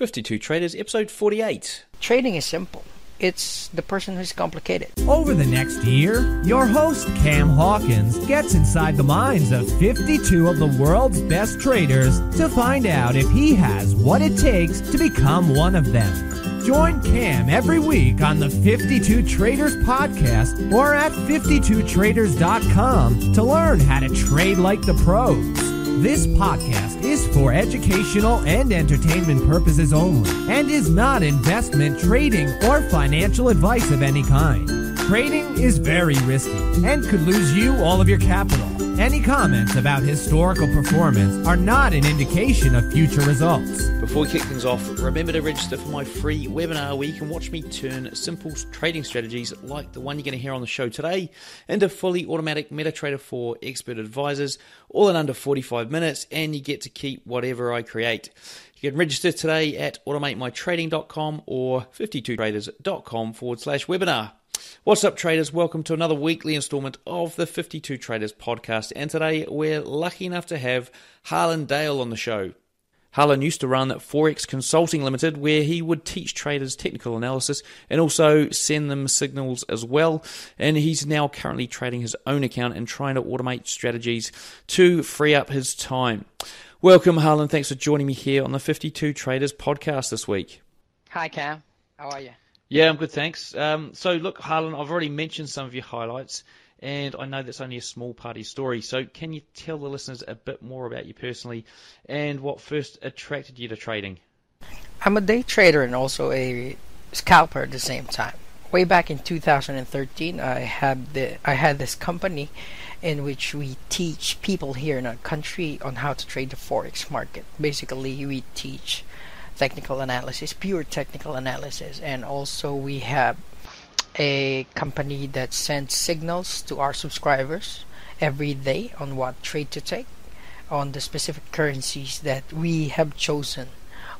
52 Traders, episode 48. Trading is simple. It's the person who's complicated. Over the next year, your host, Cam Hawkins, gets inside the minds of 52 of the world's best traders to find out if he has what it takes to become one of them. Join Cam every week on the 52 Traders podcast or at 52traders.com to learn how to trade like the pros. This podcast is for educational and entertainment purposes only and is not investment, trading, or financial advice of any kind. Trading is very risky and could lose you all of your capital. Any comments about historical performance are not an indication of future results. Before we kick things off, remember to register for my free webinar where you can watch me turn simple trading strategies like the one you're going to hear on the show today into fully automatic MetaTrader 4 expert advisors, all in under 45 minutes, and you get to keep whatever I create. You can register today at automatemytrading.com or 52traders.com forward slash webinar. What's up, traders? Welcome to another weekly installment of the 52 Traders podcast. And today we're lucky enough to have Harllan Dale on the show. Harllan used to run Forex Consulting Limited, where he would teach traders technical analysis and also send them signals as well. And he's now currently trading his own account and trying to automate strategies to free up his time. Welcome, Harllan. Thanks for joining me here on the 52 Traders podcast this week. Hi, Cam. How are you? Yeah, I'm good, thanks. Um, so, look, Harllan, I've already mentioned some of your highlights, and I know that's only a small part of your story. So, can you tell the listeners a bit more about you personally and what first attracted you to trading? I'm a day trader and also a scalper at the same time. Way back in 2013, I had the I had this company in which we teach people here in our country on how to trade the forex market. Basically, we teach technical analysis, pure technical analysis, and also we have a company that sends signals to our subscribers every day on what trade to take on the specific currencies that we have chosen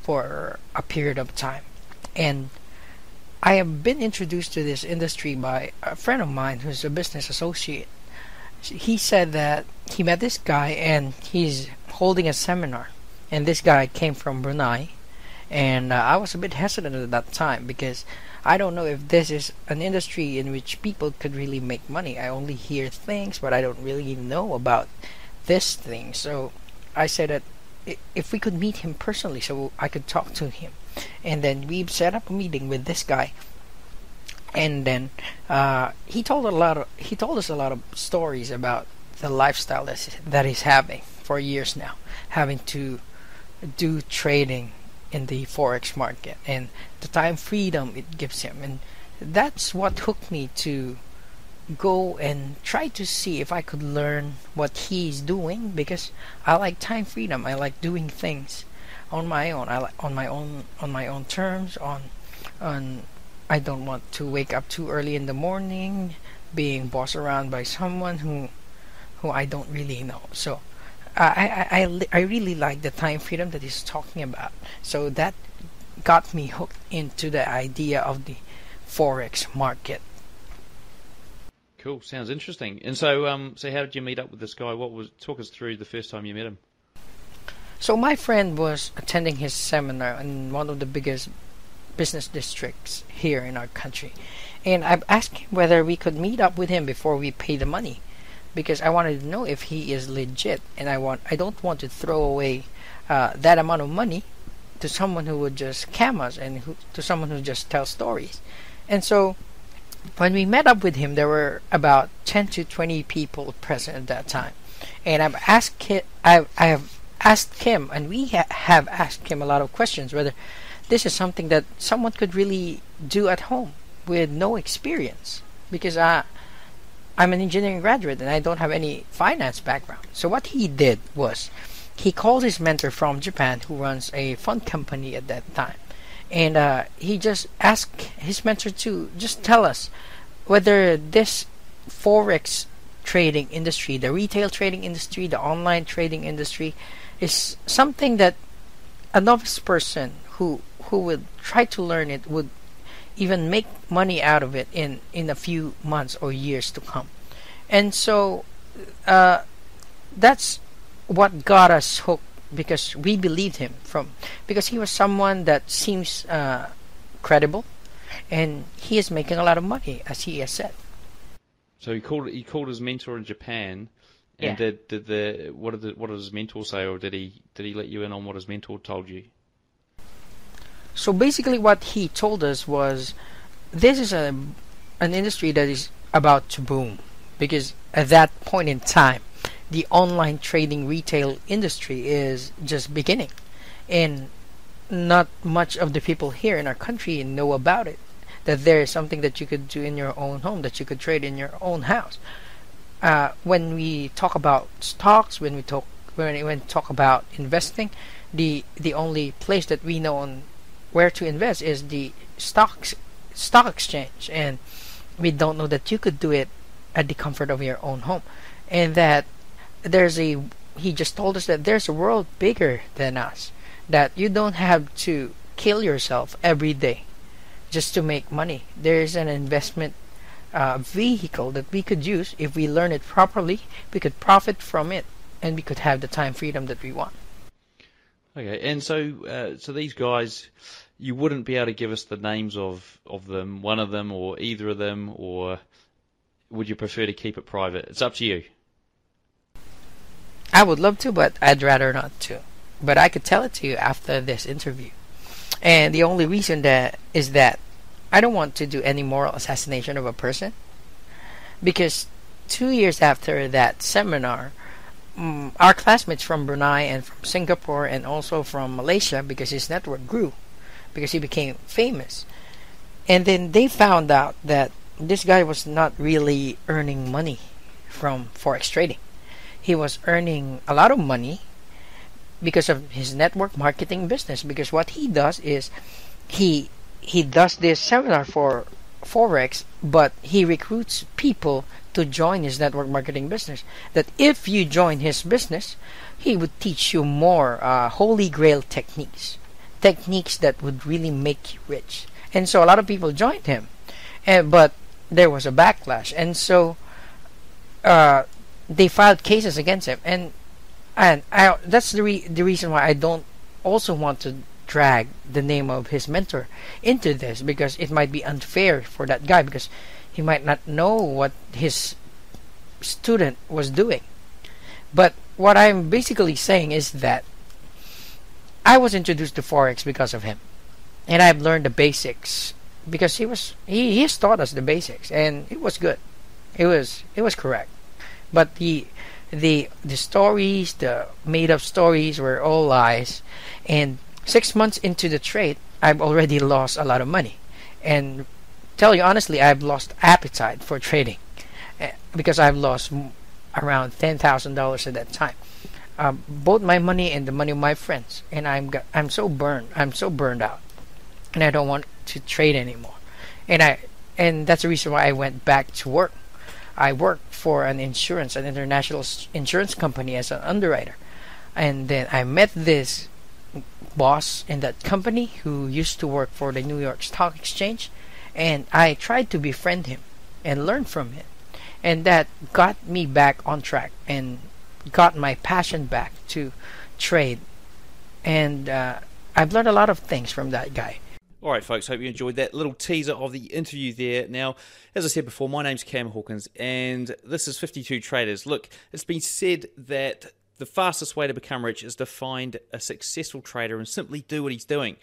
for a period of time. And I have been introduced to this industry by a friend of mine who's a business associate. He said that he met this guy and he's holding a seminar. And this guy came from Brunei and uh, I was a bit hesitant at that time because I don't know if this is an industry in which people could really make money. I only hear things, but I don't really know about this thing. So I said that if we could meet him personally, so I could talk to him, and then we set up a meeting with this guy. And then uh, he told a lot of he told us a lot of stories about the lifestyle that he's having for years now, having to do trading in the forex market and the time freedom it gives him. And that's what hooked me to go and try to see if I could learn what he's doing because I like time freedom. I like doing things on my own. I like on my own on my own terms on on I don't want to wake up too early in the morning being bossed around by someone who who I don't really know. So I, I, I, I really like the time freedom that he's talking about. So that got me hooked into the idea of the forex market. Cool, sounds interesting. And so, um, so how did you meet up with this guy? What was talk us through the first time you met him? So my friend was attending his seminar in one of the biggest business districts here in our country, and I asked him whether we could meet up with him before we pay the money because I wanted to know if he is legit, and I want I don't want to throw away uh, that amount of money to someone who would just scam us and who, to someone who just tells stories. And so, when we met up with him, there were about ten to twenty people present at that time, and I've asked him, I I have asked him, and we ha- have asked him a lot of questions whether this is something that someone could really do at home with no experience, because I I'm an engineering graduate and I don't have any finance background. So what he did was he called his mentor from Japan who runs a fund company at that time. And uh, he just asked his mentor to just tell us whether this forex trading industry, the retail trading industry, the online trading industry, is something that a novice person who who would try to learn it would even make money out of it in in a few months or years to come and so uh, that's what got us hooked because we believed him from because he was someone that seems uh, credible, and he is making a lot of money as he has said. So he called he called his mentor in Japan, and Yeah. did, did the what did the, what did his mentor say, or did he did he let you in on what his mentor told you? So basically, what he told us was, this is a an industry that is about to boom, because at that point in time, the online trading retail industry is just beginning, and not much of the people here in our country know about it. That there is something that you could do in your own home, that you could trade in your own house. Uh, when we talk about stocks, when we talk when we talk about investing, the the only place that we know on where to invest is the stocks stock exchange. And we don't know that you could do it at the comfort of your own home. And that there's a he just told us that there's a world bigger than us that you don't have to kill yourself every day just to make money. There's an investment uh, vehicle that we could use if we learn it properly we could profit from it and we could have the time freedom that we want Okay, and so uh, so these guys, you wouldn't be able to give us the names of of them, one of them, or either of them, or would you prefer to keep it private? It's up to you. I would love to, but I'd rather not to. But I could tell it to you after this interview. And the only reason that is that I don't want to do any moral assassination of a person. Because two years after that seminar, mm, our classmates from Brunei and from Singapore and also from Malaysia, because his network grew, because he became famous. And then they found out that this guy was not really earning money from forex trading he was earning a lot of money because of his network marketing business because what he does is he he does this seminar for forex but he recruits people to join his network marketing business. That if you join his business he would teach you more uh, holy grail techniques. Techniques that would really make you rich. And so a lot of people joined him. And but there was a backlash. And so uh, they filed cases against him, and and I, that's the re- the reason why I don't also want to drag the name of his mentor into this because it might be unfair for that guy because he might not know what his student was doing. But what I'm basically saying is that I was introduced to forex because of him, and I've learned the basics because he was he he has taught us the basics, and it was good. It was it was correct but the the the stories the made up stories were all lies and six months into the trade i've already lost a lot of money. And tell you honestly i've lost appetite for trading eh, because i've lost around ten thousand dollars at that time. Um, both my money and the money of my friends. And i'm i'm so burned i'm so burned out. And i don't want to trade anymore. And i and that's the reason why i went back to work. I worked for an insurance, an international insurance company as an underwriter. And then I met this boss in that company who used to work for the New York Stock Exchange. And I tried to befriend him and learn from him. And that got me back on track and got my passion back to trade. And uh, I've learned a lot of things from that guy. All right, folks, hope you enjoyed that little teaser of the interview there. Now, as I said before, my name's Cam Hawkins, and this is 52 Traders. Look, it's been said that the fastest way to become rich is to find a successful trader and simply do what he's doing.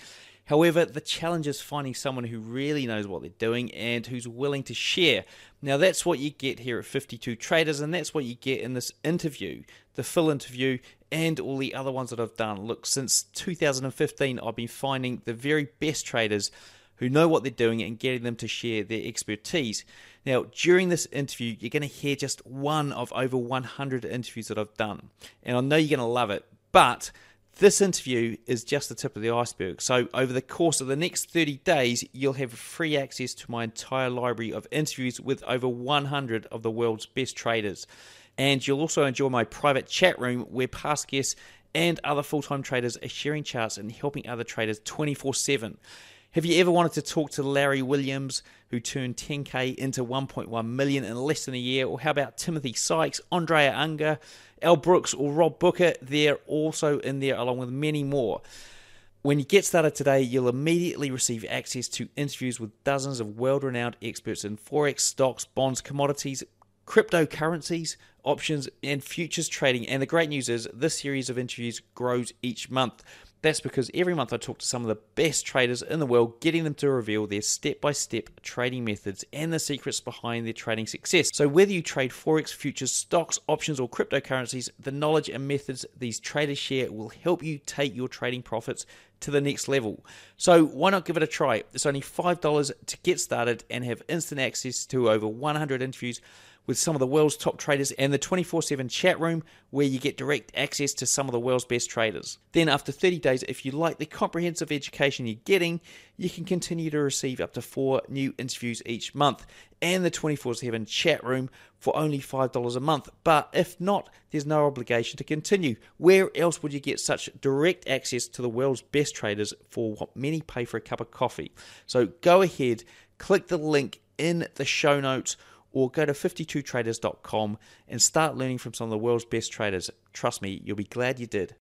However, the challenge is finding someone who really knows what they're doing and who's willing to share. Now, that's what you get here at 52 Traders, and that's what you get in this interview, the full interview, and all the other ones that I've done. Look, since 2015, I've been finding the very best traders who know what they're doing and getting them to share their expertise. Now, during this interview, you're going to hear just one of over 100 interviews that I've done, and I know you're going to love it, but this interview is just the tip of the iceberg. So, over the course of the next 30 days, you'll have free access to my entire library of interviews with over 100 of the world's best traders. And you'll also enjoy my private chat room where past guests and other full time traders are sharing charts and helping other traders 24 7. Have you ever wanted to talk to Larry Williams, who turned 10k into 1.1 million in less than a year? Or how about Timothy Sykes, Andrea Unger, Al Brooks, or Rob Booker? They're also in there, along with many more. When you get started today, you'll immediately receive access to interviews with dozens of world renowned experts in Forex, stocks, bonds, commodities, cryptocurrencies, options, and futures trading. And the great news is this series of interviews grows each month. That's because every month I talk to some of the best traders in the world, getting them to reveal their step by step trading methods and the secrets behind their trading success. So, whether you trade Forex, futures, stocks, options, or cryptocurrencies, the knowledge and methods these traders share will help you take your trading profits to the next level. So, why not give it a try? It's only $5 to get started and have instant access to over 100 interviews with some of the world's top traders and the 24 7 chat room where you get direct access to some of the world's best traders. Then, after 30 days, if you like the comprehensive education you're getting, you can continue to receive up to four new interviews each month and the 24 7 chat room for only $5 a month. But if not, there's no obligation to continue. Where else would you get such direct access to the world's best traders for what many pay for a cup of coffee? So go ahead, click the link in the show notes or go to 52traders.com and start learning from some of the world's best traders. Trust me, you'll be glad you did.